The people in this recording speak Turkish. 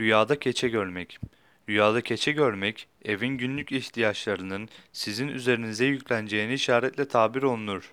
Rüyada keçe görmek. Rüyada keçe görmek, evin günlük ihtiyaçlarının sizin üzerinize yükleneceğini işaretle tabir olunur.